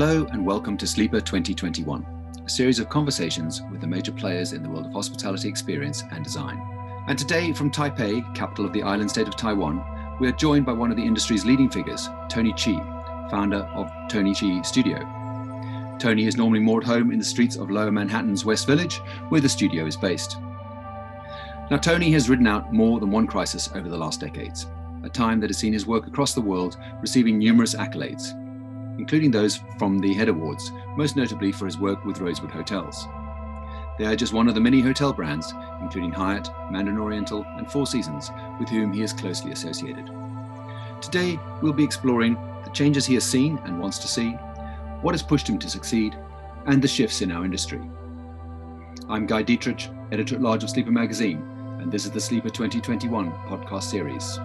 Hello and welcome to Sleeper 2021, a series of conversations with the major players in the world of hospitality experience and design. And today, from Taipei, capital of the island state of Taiwan, we are joined by one of the industry's leading figures, Tony Chi, founder of Tony Chi Studio. Tony is normally more at home in the streets of Lower Manhattan's West Village, where the studio is based. Now, Tony has ridden out more than one crisis over the last decades, a time that has seen his work across the world receiving numerous accolades, including those from the AHEAD Awards, most notably for his work with Rosewood Hotels. They are just one of the many hotel brands, including Hyatt, Mandarin Oriental, and Four Seasons, with whom he is closely associated. Today, we'll be exploring the changes he has seen and wants to see, what has pushed him to succeed, and the shifts in our industry. I'm Guy Dietrich, editor at large of Sleeper Magazine, and this is the Sleeper 2021 podcast series.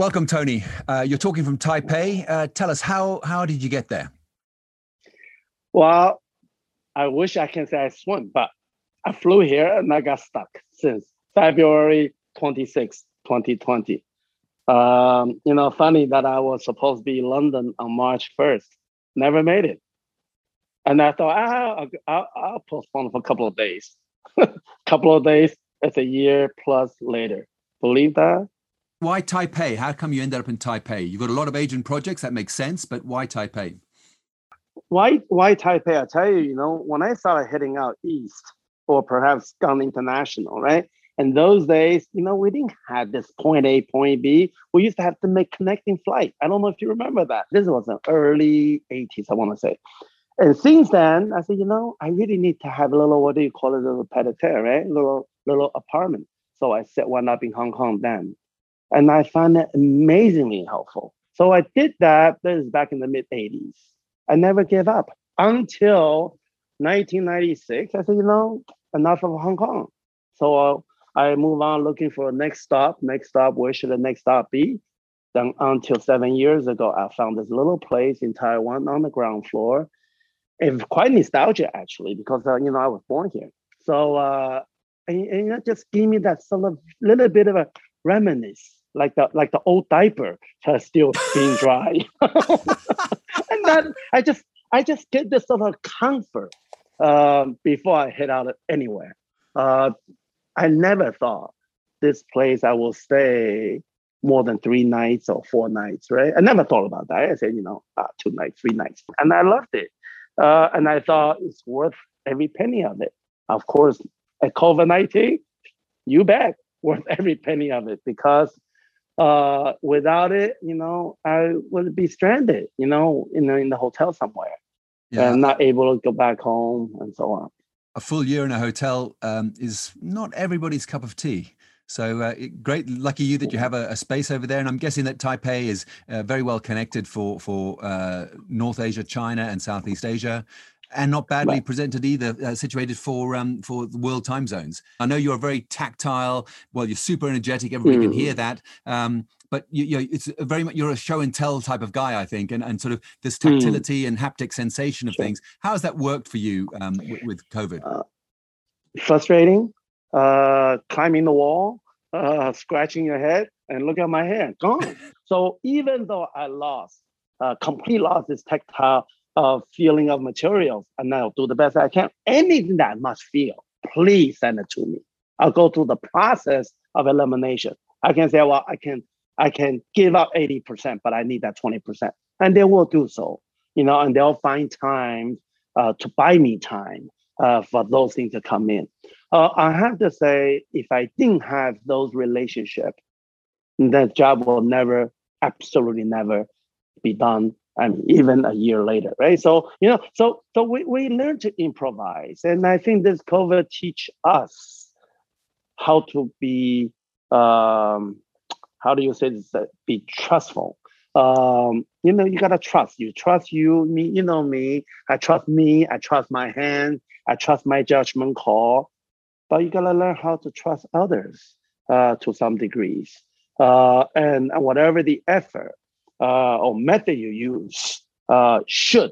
Welcome, Tony. Uh, you're talking from Taipei. Uh, tell us how how did you get there? Well, I wish I can say I swim, but I flew here and I got stuck since February 26, 2020. Um, you know, funny that I was supposed to be in London on March 1st, never made it. And I thought, ah, I'll, I'll, postpone for a couple of days. A couple of days, it's a year plus later. Believe that? Why Taipei? How come you ended up in Taipei? You've got a lot of Asian projects, that makes sense, but why Taipei? Why why Taipei? I tell you, you know, when I started heading out east, or perhaps gone international, right? In those days, you know, we didn't have this point A, point B. We used to have to make connecting flight. I don't know if you remember that. This was the early 80s, I want to say. And since then, I said, you know, I really need to have a little, what do you call it, a little petit right? Little little apartment. So I set one up in Hong Kong then. And I found it amazingly helpful. So I did that. This is back in the mid 80s. I never gave up until 1996. I said, you know, enough of Hong Kong. So uh, I move on looking for a next stop. Next stop, where should the next stop be? Then until seven years ago, I found this little place in Taiwan on the ground floor. It's quite nostalgia actually, because uh, you know I was born here. So uh, and, and it just gave me that sort of little bit of a reminisce like the like the old diaper has still being dry. and then I just I just get this sort of comfort um, before I head out anywhere. Uh, I never thought this place I will stay more than three nights or four nights, right? I never thought about that. I said, you know, uh, two nights, three nights, and I loved it. Uh, and I thought it's worth every penny of it. Of course, at COVID nineteen, you bet, worth every penny of it because uh, without it, you know, I would be stranded, you know, in the, in the hotel somewhere yeah. and not able to go back home and so on. A full year in a hotel um, is not everybody's cup of tea. So uh, great, lucky you that you have a, a, space over there. And I'm guessing that Taipei is uh, very well connected for for uh, North Asia, China, and Southeast Asia and not badly right. presented either, uh, situated for um, for the world time zones. I know you're very tactile. Well, you're super energetic. Everybody mm. can hear mm. that. Um, but you, you know, it's very much you're a show and tell type of guy, I think, and, and sort of this mm. tactility mm. and haptic sensation of sure. things. How has that worked for you um, with, with, COVID? Uh, frustrating. Uh, climbing the wall, uh, scratching your head, and look at my hand gone. so even though I lost, uh, complete loss this tactile of feeling of materials, and I'll do the best I can. Anything that I must feel, please send it to me. I'll go through the process of elimination. I can say, well, I can I can give up 80%, but I need that 20%. And they will do so, you know, and they'll find time uh, to buy me time uh, for those things to come in. Uh, I have to say, if I didn't have those relationships, that job will never, absolutely never be done Mean, even a year later, right? So, you know, so so we, we learn to improvise. And I think this COVID teach us how to be um how do you say this uh, be trustful. Um, you know, you gotta trust. You trust you, me, you know me. I trust me, I trust my hand, I trust my judgment call. But you gotta learn how to trust others uh, to some degrees. Uh, and whatever the effort, uh, or method you use uh, should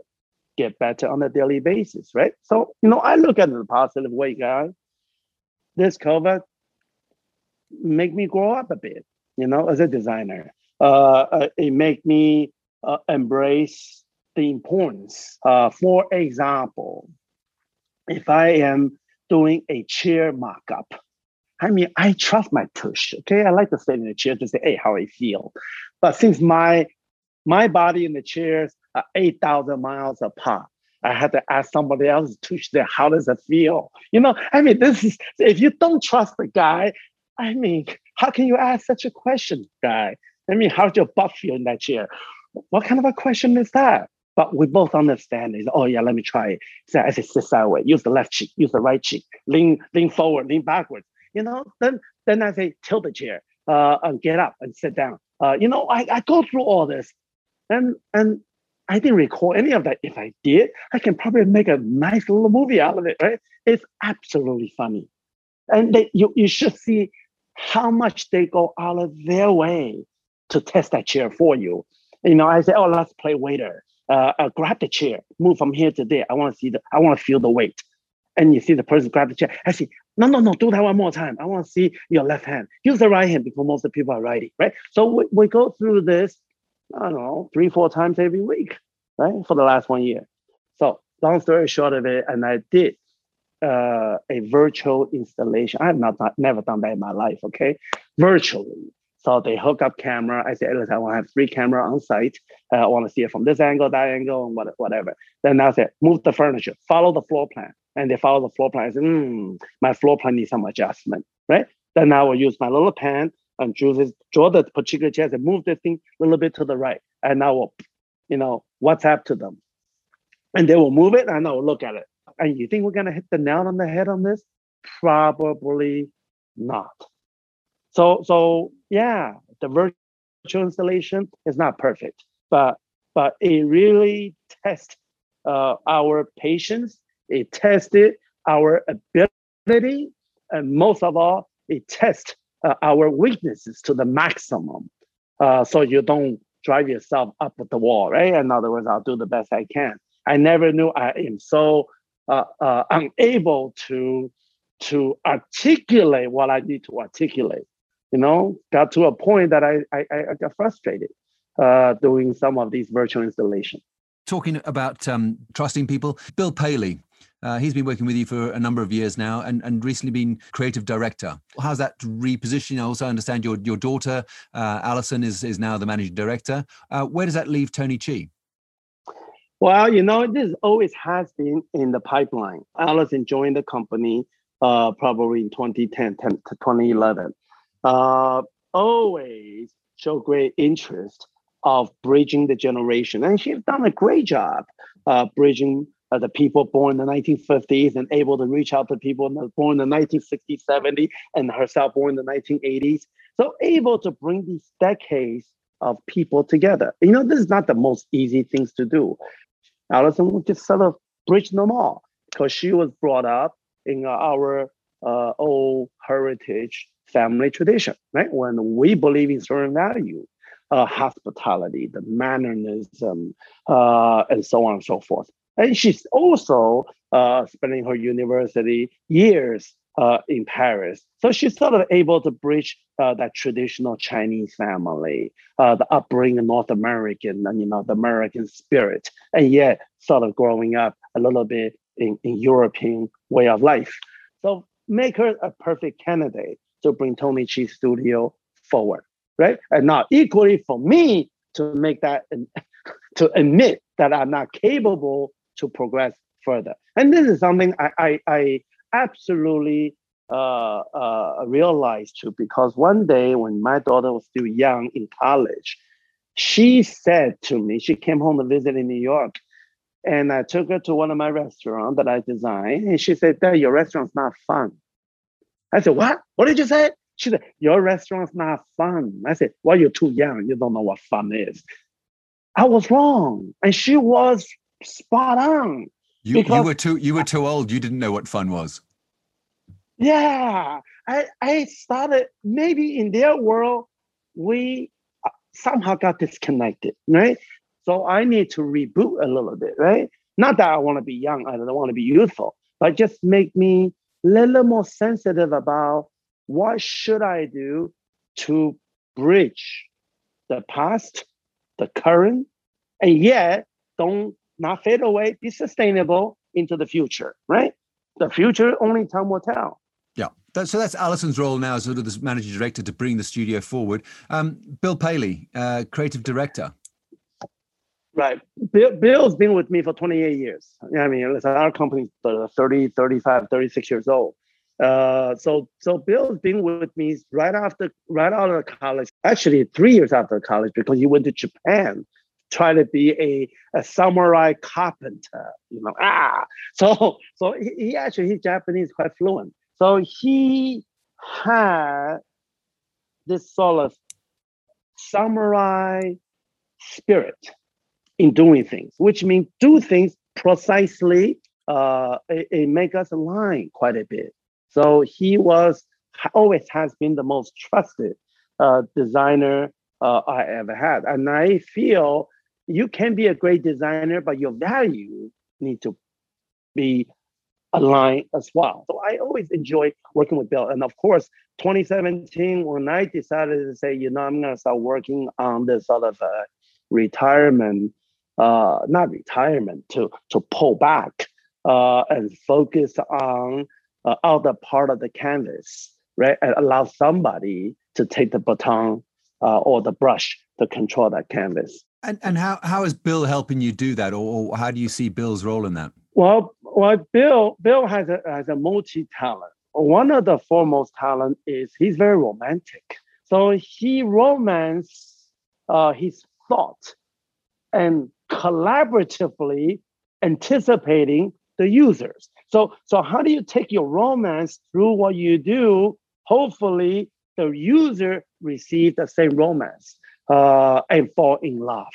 get better on a daily basis, right? So, you know, I look at it in a positive way, guys. This COVID, make me grow up a bit, you know, as a designer. Uh, uh it make me uh, embrace the importance. Uh, for example, if I am doing a chair mock-up, I mean, I trust my tush. Okay, I like to sit in the chair to say, "Hey, how I feel." But since my my body and the chairs are eight thousand miles apart, I had to ask somebody else to say, "How does it feel?" You know, I mean, this is if you don't trust the guy, I mean, how can you ask such a question, guy? I mean, how's your butt feel in that chair? What kind of a question is that? But we both understand is, oh yeah, let me try it. So I say sit sideways, use the left cheek, use the right cheek, lean, lean forward, lean backwards. You know, then then I say tilt the chair, uh, and get up and sit down. Uh, you know, I, I go through all this, and and I didn't recall any of that. If I did, I can probably make a nice little movie out of it, right? It's absolutely funny. And they, you, you should see how much they go out of their way to test that chair for you. You know, I say, oh, let's play waiter. Uh, uh, grab the chair, move from here to there. I want to see the, I want to feel the weight. And you see the person grab the chair. I say, no, no, no, do that one more time. I want to see your left hand. Use the right hand because most of the people are righty, right? So we, we go through this, I don't know, three, four times every week, right? For the last one year. So long story short of it, and I did uh, a virtual installation. I have not never done that in my life. Okay, virtually. So they hook up camera. I said, listen, I want to have three camera on site. Uh, I want to see it from this angle, that angle, and what, whatever. Then I said, move the furniture, follow the floor plan. And they follow the floor plan. I said, hmm, my floor plan needs some adjustment, right? Then I will use my little pen and draw, this, draw the particular chair and move the thing a little bit to the right. And I will, you know, WhatsApp to them. And they will move it and I will look at it. And you think we're gonna hit the nail on the head on this? Probably not. So so yeah, the virtual installation is not perfect, but but it really tests uh, our patience. It tested our ability, and most of all, it tests uh, our weaknesses to the maximum. Uh, so you don't drive yourself up the wall, right? In other words, I'll do the best I can. I never knew I am so uh, uh, unable to to articulate what I need to articulate. You know, got to a point that I I, I got frustrated uh, doing some of these virtual installations. Talking about um, trusting people, Bill Paley. Uh, he's been working with you for a number of years now and, and recently been creative director. How's that repositioning? I also understand your, your daughter, uh, Alison, is, is now the managing director. Uh, where does that leave Tony Chi? Well, you know, this always has been in the pipeline. Alison joined the company uh, probably in 2010 10 to 2011. Uh, always show great interest of bridging the generation. And she's done a great job uh, bridging the people born in the 1950s and able to reach out to people born in the 1960s, 70s, and herself born in the 1980s. So able to bring these decades of people together. You know, this is not the most easy things to do. Would just sort of bridge them all because she was brought up in our uh, old heritage family tradition, right? When we believe in certain value, uh, hospitality, the mannerism, uh, and so on and so forth. And she's also uh, spending her university years uh, in Paris. So she's sort of able to bridge uh, that traditional Chinese family, uh, the upbringing North American, and you know the American spirit, and yet sort of growing up a little bit in, in European way of life. So make her a perfect candidate to bring Tony Chi Studio forward, right? And now equally for me to make that to admit that I'm not capable to progress further. And this is something I I, I absolutely uh, uh, realized too, because one day when my daughter was still young in college, she said to me, she came home to visit in New York, and I took her to one of my restaurants that I designed, and she said, Dad, your restaurant's not fun. I said, What? What did you say? She said, Your restaurant's not fun. I said, Well, you're too young. You don't know what fun is. I was wrong. And she was spot on. You, you were too you were too old. You didn't know what fun was. Yeah. I I started maybe in their world, we uh, somehow got disconnected, right? So I need to reboot a little bit, right? Not that I want to be young, I don't want to be youthful, but just make me a little more sensitive about what should I do to bridge the past, the current, and yet don't not fade away, be sustainable into the future, right? The future only time will tell. Yeah. So that's Alison's role now as sort of the managing director to bring the studio forward. Um, Bill Paley, uh, creative director. Right. Bill, Bill's been with me for 28 years. I mean, our company's 30, 35, 36 years old. Uh, so so Bill's been with me right after right out of college. Actually, three years after college because he went to Japan, try to be a, a samurai carpenter. You know, ah. So so he, he actually he's Japanese quite fluent. So he had this sort of samurai spirit in doing things, which means do things precisely. Uh, it, it make us align quite a bit. So he was always has been the most trusted uh, designer uh, I ever had, and I feel you can be a great designer, but your value need to be aligned as well. So I always enjoy working with Bill, and of course, 2017 when I decided to say, you know, I'm gonna start working on this sort of uh, retirement uh, not retirement, to to pull back uh, and focus on uh, other part of the canvas, right? And allow somebody to take the baton uh, or the brush to control that canvas. And and how how is Bill helping you do that, or, or how do you see Bill's role in that? Well, well, Bill Bill has a has a multi talent. One of the foremost talent is he's very romantic. So he romance uh, his thought and collaboratively anticipating the users. So, so how do you take your romance through what you do? Hopefully, the user receive the same romance uh, and fall in love,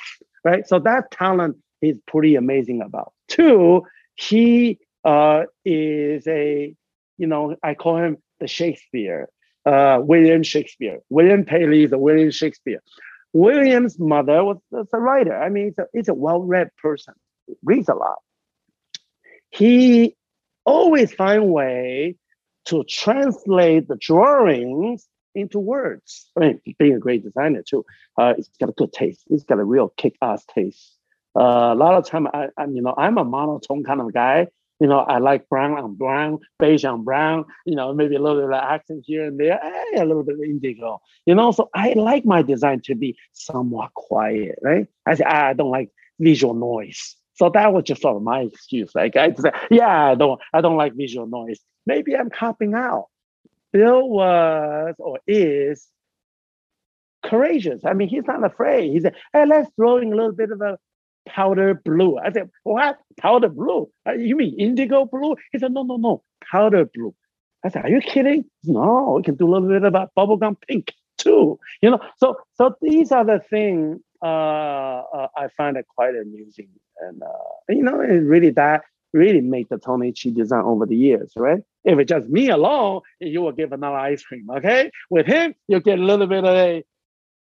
right? So that talent is pretty amazing about. Two, he uh, is a, you know, I call him the Shakespeare, uh, William Shakespeare. William Paley is a William Shakespeare. William's mother was, was a writer. I mean, he's a, a well-read person, reads a lot. He always find a way to translate the drawings into words. I mean, being a great designer too, uh, he's got a good taste. He's got a real kick-ass taste. Uh, a lot of time, I, I, you know, I'm a monotone kind of guy. You know, I like brown on brown, beige on brown, you know, maybe a little bit of accent here and there, hey, a little bit of indigo, you know. So I like my design to be somewhat quiet, right? I say, ah, I don't like visual noise. So that was just sort of my excuse. Like I say, yeah, I don't, I don't like visual noise. Maybe I'm copping out. Bill was or is courageous. I mean, he's not afraid. He said, hey, let's throw in a little bit of a powder blue. I said, what? Powder blue? Uh, you mean indigo blue? He said, no, no, no, powder blue. I said, are you kidding? No, we can do a little bit about bubblegum pink too. You know, so so these are the things uh, uh, I find it quite amusing, and uh, you know, it really that really made the Tony Chi design over the years, right? If it's just me alone, you will give another ice cream, okay? With him, you get a little bit of a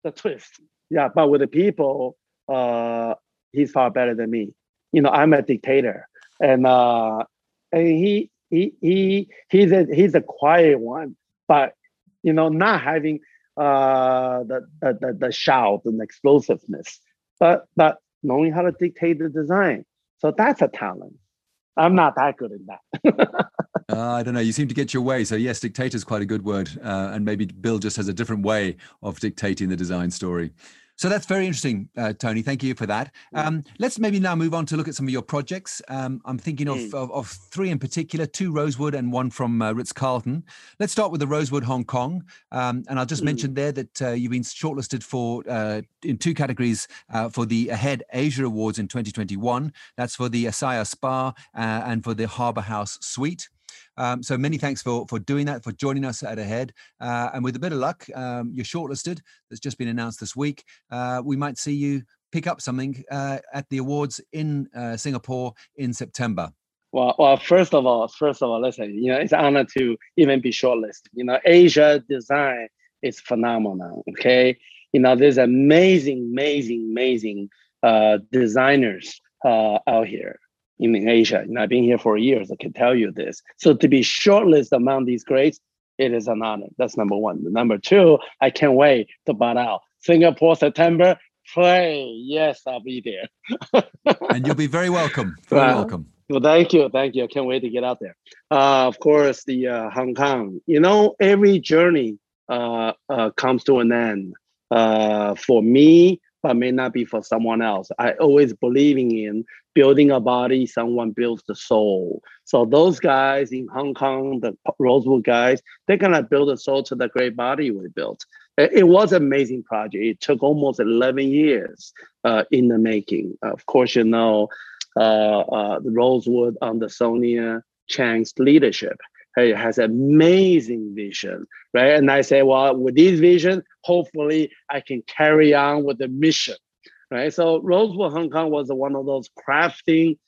the twist, yeah. But with the people, uh, he's far better than me. You know, I'm a dictator, and uh, and he he he he's a he's a quiet one, but you know, not having uh the the the, shout and explosiveness, but but knowing how to dictate the design. So that's a talent. I'm not that good in that. uh, I don't know. You seem to get your way. So yes, dictator is quite a good word, uh, and maybe Bill just has a different way of dictating the design story. So that's very interesting, uh, Tony. Thank you for that. Um, let's maybe now move on to look at some of your projects. Um, I'm thinking of, mm. of, of, three in particular, two Rosewood and one from uh, Ritz Carlton. Let's start with the Rosewood Hong Kong. Um, and I'll just mm. mention there that uh, you've been shortlisted for uh, in two categories uh, for the Ahead Asia Awards in 2021. That's for the Asaya Spa uh, and for the Harbour House Suite. Um, so many thanks for for doing that, for joining us at Ahead. Uh, and with a bit of luck, um, you're shortlisted. That's just been announced this week. Uh, we might see you pick up something uh, at the awards in uh, Singapore in September. Well, well, first of all, first of all, listen, you know, it's an honor to even be shortlisted. You know, Asia design is phenomenal. Okay, you know, there's amazing, amazing, amazing uh, designers uh, out here in Asia. And I've been here for years. I can tell you this. So to be shortlisted among these greats, it is an honor. That's number one. Number two, I can't wait to butt out. Singapore, September, play. Yes, I'll be there. and you'll be very welcome. Very well, welcome. Well, thank you. Thank you. I can't wait to get out there. Uh, of course, the uh, Hong Kong, you know, every journey uh, uh comes to an end. Uh, for me, but may not be for someone else. I always believing in building a body, someone builds the soul. So those guys in Hong Kong, the Rosewood guys, they're gonna build a soul to the great body we built. It was an amazing project. It took almost 11 years uh, in the making. Of course, you know, uh, uh, Rosewood under Sonia Cheng's leadership has amazing vision, right? And I say, well, with this vision, hopefully I can carry on with the mission, right? So Rosewood Hong Kong was one of those crafting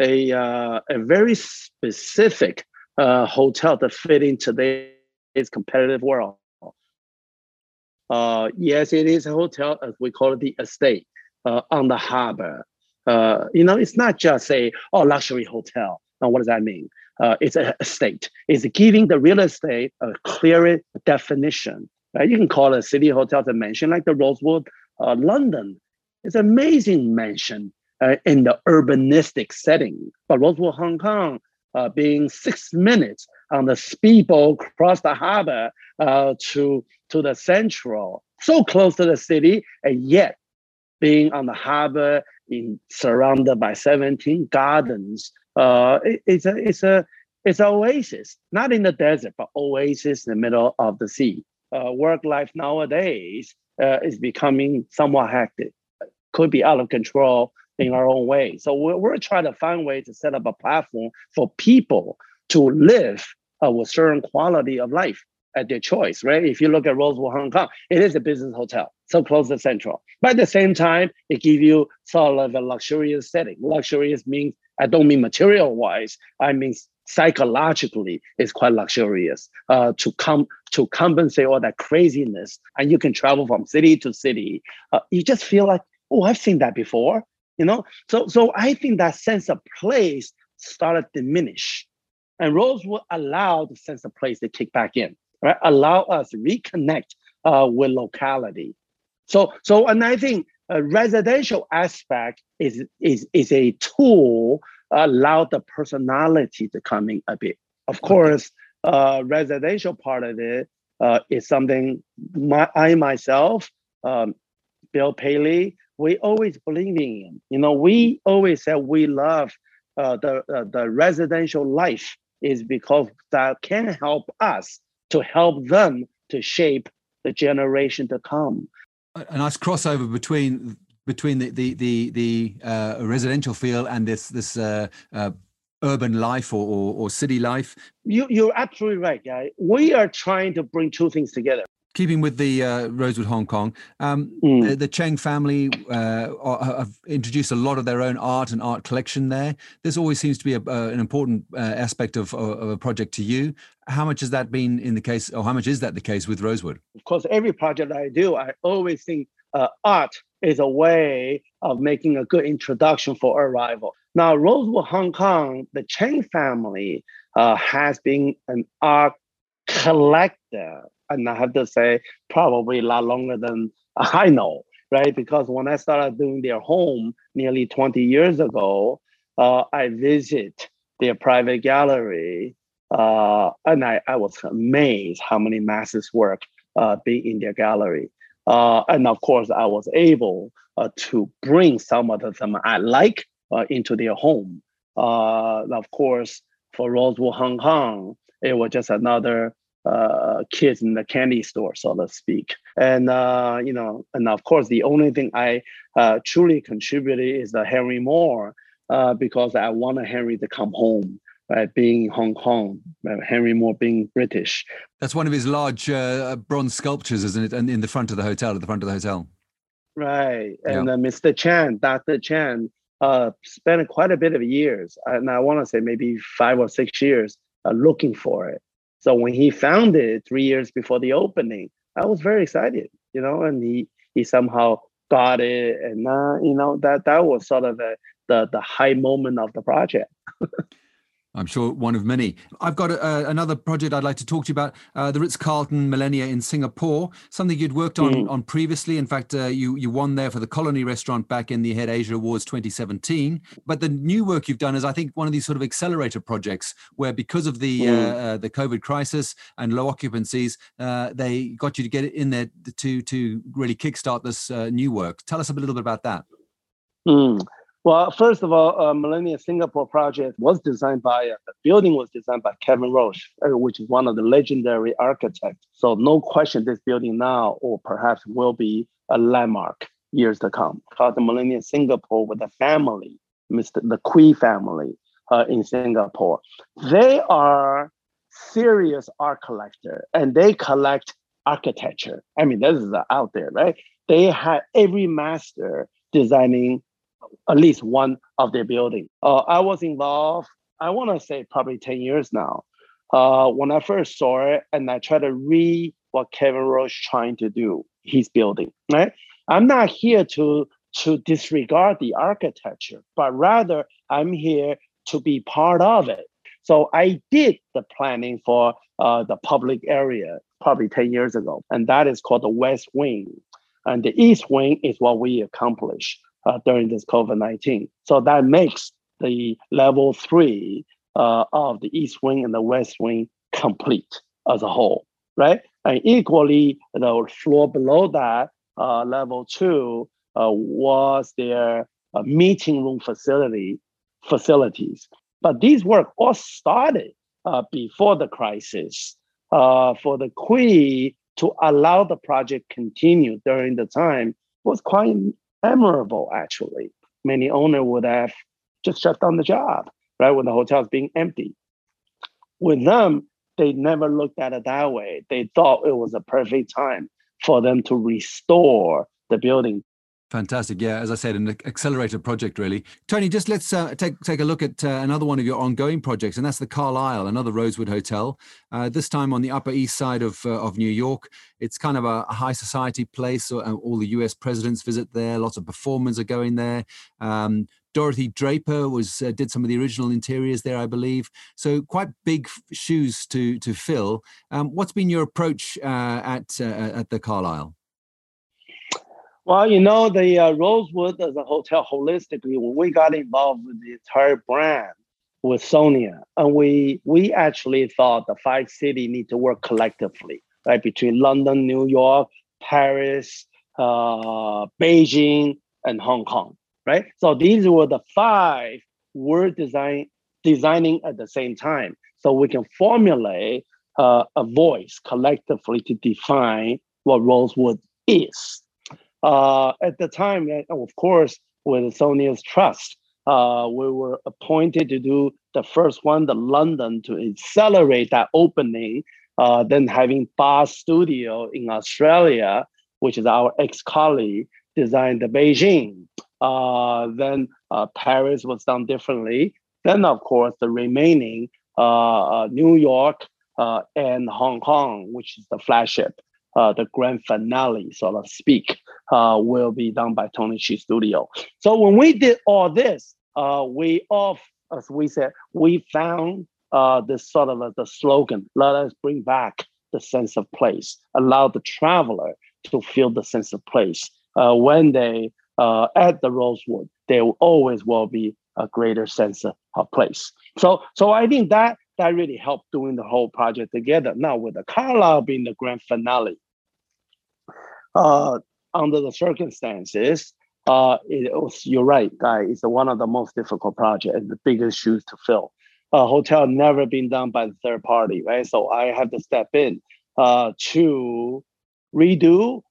a uh, a very specific uh, hotel to fit in today's competitive world. Uh, yes, it is a hotel, as we call it, the estate uh, on the harbor. Uh, you know, it's not just a oh luxury hotel. Now, what does that mean? Uh, it's a estate. It's giving the real estate a clear definition. Right? You can call a city hotel, a mansion like the Rosewood, uh, London. It's an amazing mansion uh, in the urbanistic setting. But Rosewood, Hong Kong, uh, being six minutes on the speedboat across the harbor uh, to to the central, so close to the city, and yet being on the harbor in surrounded by 17 gardens uh, it, it's a it's a it's an oasis, not in the desert, but oasis in the middle of the sea. Uh, work life nowadays uh, is becoming somewhat hectic, could be out of control in our own way. So we're, we're trying to find ways to set up a platform for people to live with certain quality of life at their choice, right? If you look at Rosewood Hong Kong, it is a business hotel, so close to Central. But at the same time, it gives you sort of a luxurious setting. Luxurious means I don't mean material wise. I mean psychologically, it's quite luxurious uh, to come to compensate all that craziness. And you can travel from city to city. Uh, you just feel like, oh, I've seen that before. You know, so so I think that sense of place started to diminish, and Rosewood allowed the sense of place to kick back in, right? Allow us reconnect uh, with locality. So so, and I think a residential aspect is is is a tool allow the personality to come in a bit. Of course, uh, residential part of it uh, is something my, I myself, um, Bill Paley, we always believing in. You know, we always said we love uh, the uh, the residential life is because that can help us to help them to shape the generation to come a nice crossover between between the the the, the uh, residential feel and this this uh, uh, urban life or, or, or, city life. You you're absolutely right, guy. We are trying to bring two things together. Keeping with the uh, Rosewood Hong Kong, um, mm. the, the, Cheng family uh, have introduced a lot of their own art and art collection there. This always seems to be a, an important uh, aspect of, of, a project to you. How much has that been in the case, or how much is that the case with Rosewood? Of course, every project I do, I always think uh, art is a way of making a good introduction for arrival. Now, Rosewood Hong Kong, the Cheng family uh, has been an art collector, and I have to say, probably a lot longer than I know, right? Because when I started doing their home nearly 20 years ago, uh, I visit their private gallery, uh, and I, I was amazed how many masses work uh, being in their gallery. Uh, and of course, I was able uh, to bring some of them I like uh, into their home. Of course, for Rosewood Hong Kong, it was just another uh, kids in the candy store, so to speak. And uh, you know, and of course, the only thing I truly contributed is the Henry Moore because I wanted Henry to come home right, being Hong Kong, uh, Henry Moore being British. That's one of his large uh, bronze sculptures, isn't it? And in the front of the hotel, at the front of the hotel. Right, and yeah. uh, Mr. Chan, Dr. Chan, uh, spent quite a bit of years, and I want to say maybe five or six years, uh, looking for it. So when he found it three years before the opening, I was very excited, you know, and he he somehow got it, and uh, you know that that was sort of a, the the high moment of the project. I'm sure one of many. I've got a, another project I'd like to talk to you about uh, the Ritz Carlton Millenia in Singapore, something you'd worked on, mm. on previously. In fact, uh, you, you won there for the Colony restaurant back in the AHEAD Asia Awards 2017. But the new work you've done is, I think, one of these sort of accelerator projects where, because of the, mm. uh, the COVID crisis and low occupancies, uh, they got you to get in there to, to really kickstart this uh, new work. Tell us a little bit about that. Mm. Well, first of all, uh, Millenia Singapore project was designed by, uh, the building was designed by Kevin Roche, uh, which is one of the legendary architects. So no question this building now, or perhaps will be a landmark years to come. Called the Millenia Singapore with the family, Mr. the Kwee family uh, in Singapore. They are serious art collector and they collect architecture. I mean, this is out there, right? They had every master designing at least one of their building. Uh, I was involved, I want to say probably 10 years now. Uh, when I first saw it and I tried to read what Kevin Roche trying to do, he's building, right? I'm not here to, to disregard the architecture, but rather I'm here to be part of it. So I did the planning for uh, the public area probably 10 years ago, and that is called the West Wing. And the East Wing is what we accomplished uh, during this COVID 19. So that makes the level three uh, of the East Wing and the West Wing complete as a whole, right? And equally, the floor below that, uh, level two, uh, was their uh, meeting room facility facilities. But these work all started uh, before the crisis. for the Kwee to allow the project continue during the time was quite admirable, actually. Many owner would have just shut down the job, right, when the hotel is being empty. With them, they never looked at it that way. They thought it was a perfect time for them to restore the building Fantastic. Yeah, as I said, an accelerator project, really. Tony, just let's uh, take take a look at uh, another one of your ongoing projects, and that's the Carlyle, another Rosewood hotel. Uh, this time on the Upper East Side of uh, of New York. It's kind of a, a high society place. Uh, all the U.S. presidents visit there. Lots of performers are going there. Um, Dorothy Draper was uh, did some of the original interiors there, I believe. So quite big shoes to to fill. Um, what's been your approach at at the Carlyle? Well, you know, the uh, Rosewood as a hotel holistically, when we got involved with the entire brand with Sonia, and we we actually thought the five city need to work collectively, right? Between London, New York, Paris, uh, Beijing, and Hong Kong, right? So these were the five we're design, designing at the same time. So we can formulate uh, a voice collectively to define what Rosewood is. Uh, at the time, of course, with Sonia's trust, uh, we were appointed to do the first one, the London, to accelerate that opening. Uh, then having Bar Studio in Australia, which is our ex-colleague, designed the Beijing. Uh, then uh, Paris was done differently. Then, of course, the remaining uh, New York and Hong Kong, which is the flagship uh, the grand finale, so to speak, uh, will be done by Tony Chi Studio. So when we did all this, uh, we off, as we said, we found uh, this sort of the slogan, let us bring back the sense of place, allow the traveler to feel the sense of place. Uh, when they uh, at the Rosewood, there always will be a greater sense of, of place. So, so I think that that really helped doing the whole project together. Now with the Carlyle being the grand finale, uh, under the circumstances, uh, it was, you're right, guy. It's one of the most difficult projects and the biggest shoes to fill. A hotel never been done by the third party, right? So I have to step in uh, to redo.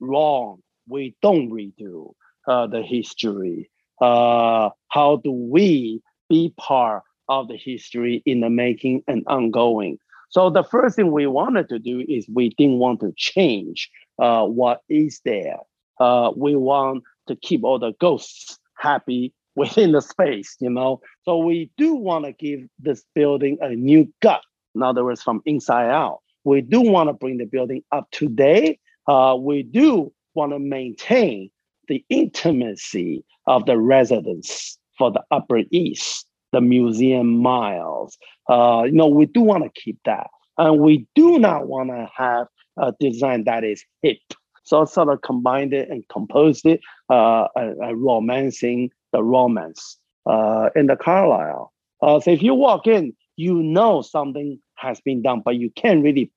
Wrong. We don't redo uh, the history. Uh, how do we be part of the history in the making and ongoing. So the first thing we wanted to do is we didn't want to change uh, what is there. Uh, we want to keep all the ghosts happy within the space, you know. So we do want to give this building a new gut. In other words, from inside out. We do want to bring the building up to date. Uh, we do want to maintain the intimacy of the residents for the Upper East the museum miles. Uh, you know, we do want to keep that. And we do not want to have a design that is hip. So I sort of combined it and composed it, uh, romancing the romance uh, in the Carlyle. Uh, so if you walk in, you know something has been done, but you can't really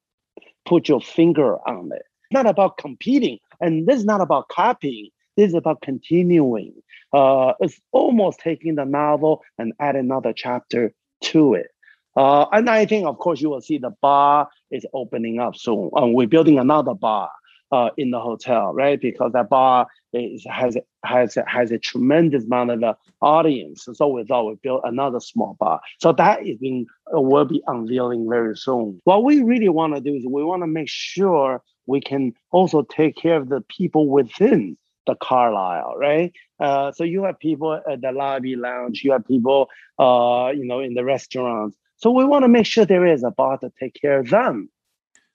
put your finger on it. Not about competing, and this is not about copying. This is about continuing. Uh, it's almost taking the novel and add another chapter to it. Uh, and I think, of course, you will see the bar is opening up soon. Um, we're building another bar uh, in the hotel, right? Because that bar is, has has has a tremendous amount of the audience. So we thought we build another small bar. So that is being uh, will be unveiling very soon. What we really want to do is we want to make sure we can also take care of the people within the Carlyle, right? Uh, so you have people at the lobby lounge, you have people, uh, you know, in the restaurants. So we want to make sure there is a bar to take care of them.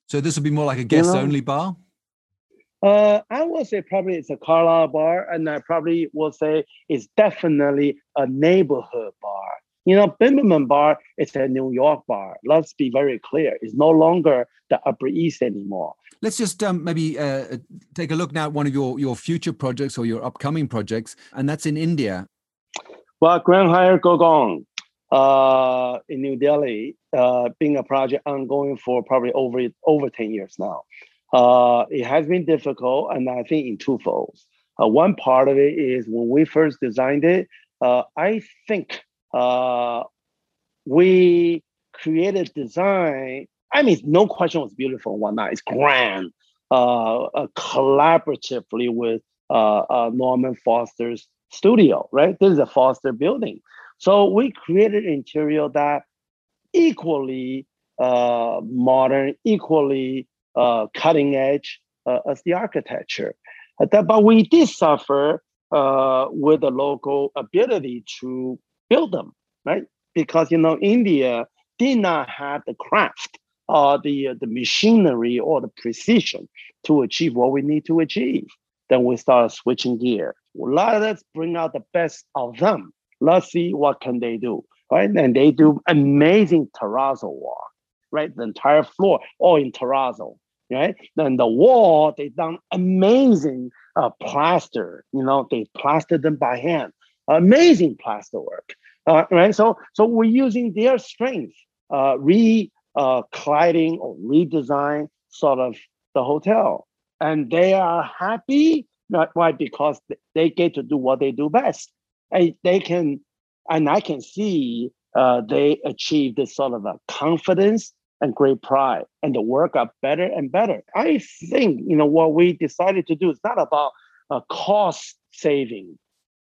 So this will be more like a guest-only you know? bar. Uh, I would say probably it's a Carlyle bar, and I probably will say it's definitely a neighborhood bar. You know, Bemelmans Bar is a New York bar. Let's be very clear. It's no longer the Upper East anymore. Let's just um, maybe uh, take a look now at one of your, your future projects or your upcoming projects, and that's in India. Well, Grand Hyatt Gurgaon uh, in New Delhi, uh, being a project ongoing for probably over over 10 years now. Uh, it has been difficult, and I think in two folds. Uh, one part of it is when we first designed it, uh, I think uh, we created design. I mean, no question was beautiful one night. It's grand. Uh, uh, collaboratively with uh, Norman Foster's studio, right? This is a Foster building. So we created interior that equally modern, equally cutting edge as the architecture. but we did suffer with the local ability to build them, right? Because you know India did not have the craft or the uh, the machinery or the precision to achieve what we need to achieve. Then we start switching gear. Let us bring out the best of them. Let's see what can they do, right? And they do amazing terrazzo work, right? The entire floor all in terrazzo, right? Then the wall they done amazing uh, plaster. You know, they plastered them by hand. Amazing plaster work. Uh, right? So, so we're using their strength, uh, re uh, colliding or redesign sort of the hotel, and they are happy. Not why because they get to do what they do best, and they can, and I can see uh, they achieve this sort of a confidence and great pride, and the work got better and better. I think you know what we decided to do is not about a cost saving,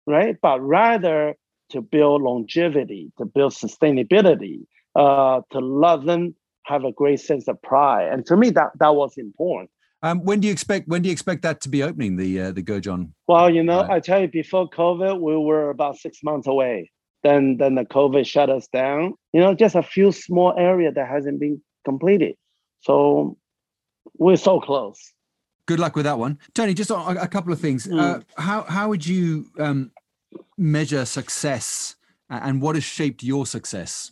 right? But rather to build longevity, to build sustainability, uh, to love them have a great sense of pride. And to me, that that was important. Um, when do you expect when do you expect that to be opening the uh, the Gurgaon? Well, you know, uh, I tell you, before COVID, we were about six months away. Then then the COVID shut us down. You know, just a few small area that hasn't been completed. So we're so close. Good luck with that one, Tony. Just a, a couple of things. Mm. Uh, how how would you um, measure success and what has shaped your success?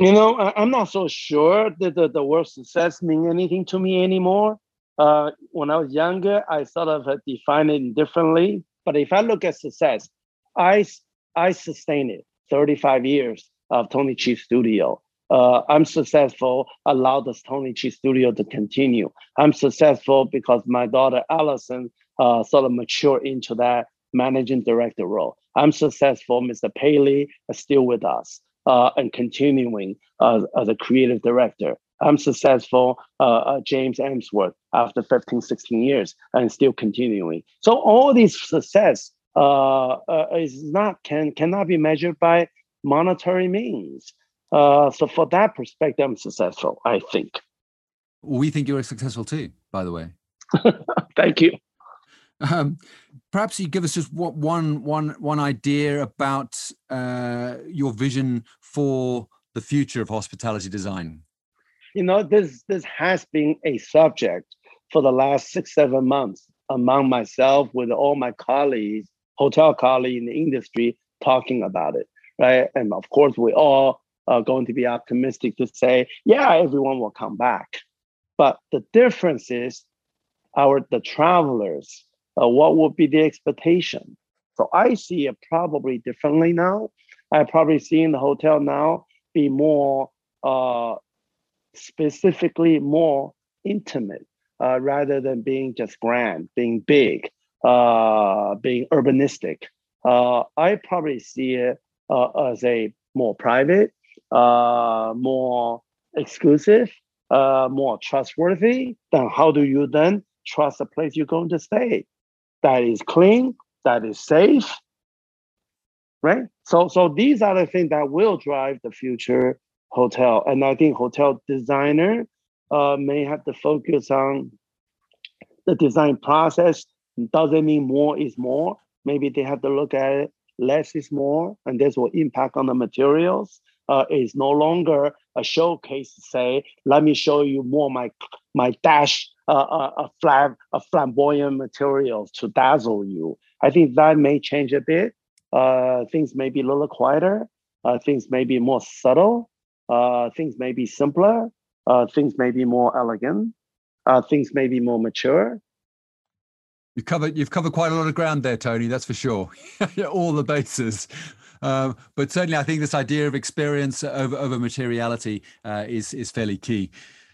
You know, I'm not so sure that the, the word success mean anything to me anymore. Uh, when I was younger, I sort of defined it differently. But if I look at success, I, I sustained it 35 years of Tony Chi Studio. Uh, I'm successful, allowed the Tony Chi Studio to continue. I'm successful because my daughter Alison uh, sort of matured into that managing director role. I'm successful. Mr. Paley is still with us uh, and continuing uh, as a creative director. I'm successful, uh, uh James Emsworth, after 15, 16 years and still continuing. So all this success uh, uh, is not can cannot be measured by monetary means. so for that perspective, I'm successful. I think. We think you're successful too, by the way. Thank you. Um, perhaps you give us just what one one one idea about uh, your vision for the future of hospitality design. You know, this this has been a subject for the last six seven months among myself with all my colleagues, hotel colleagues in the industry, talking about it. right? And of course, we all are going to be optimistic to say, yeah, everyone will come back. But the difference is our the travelers, uh, what would be the expectation? So I see it probably differently now. I probably see in the hotel now be more uh, specifically more intimate uh, rather than being just grand, being big, uh, being urbanistic. Uh, I probably see it uh, as a more private, uh, more exclusive, more trustworthy. Then how do you then trust the place you're going to stay? That is clean, that is safe, right? So, so these are the things that will drive the future hotel. And I think hotel designer uh, may have to focus on the design process. Doesn't mean more is more. Maybe they have to look at it, less is more, and this will impact on the materials. Uh, is no longer a showcase say, let me show you more my my dash uh, a flam, a flamboyant materials to dazzle you. I think that may change a bit. Uh, things may be a little quieter. Uh, things may be more subtle. Uh, things may be simpler. Uh, things may be more elegant. Uh, things may be more mature. You've covered you've covered quite a lot of ground there, Tony. That's for sure. All the bases. Um, but certainly, I think this idea of experience over over materiality uh, is is fairly key.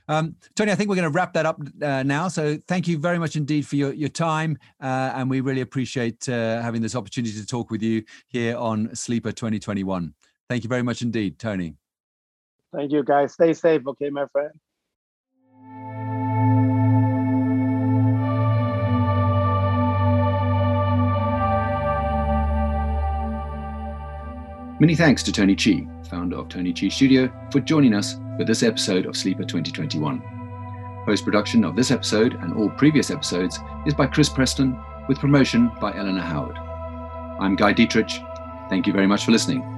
Um, Tony, I think we're going to wrap that up uh, now. So thank you very much indeed for your, your time. Uh, and we really appreciate uh, having this opportunity to talk with you here on Sleeper 2021. Thank you very much indeed, Tony. Thank you, guys. Stay safe, okay, my friend. Many thanks to Tony Chi, founder of Tony Chi Studio, for joining us for this episode of Sleeper 2021. Post production of this episode and all previous episodes is by Chris Preston, with promotion by Eleanor Howard. I'm Guy Dittrich. Thank you very much for listening.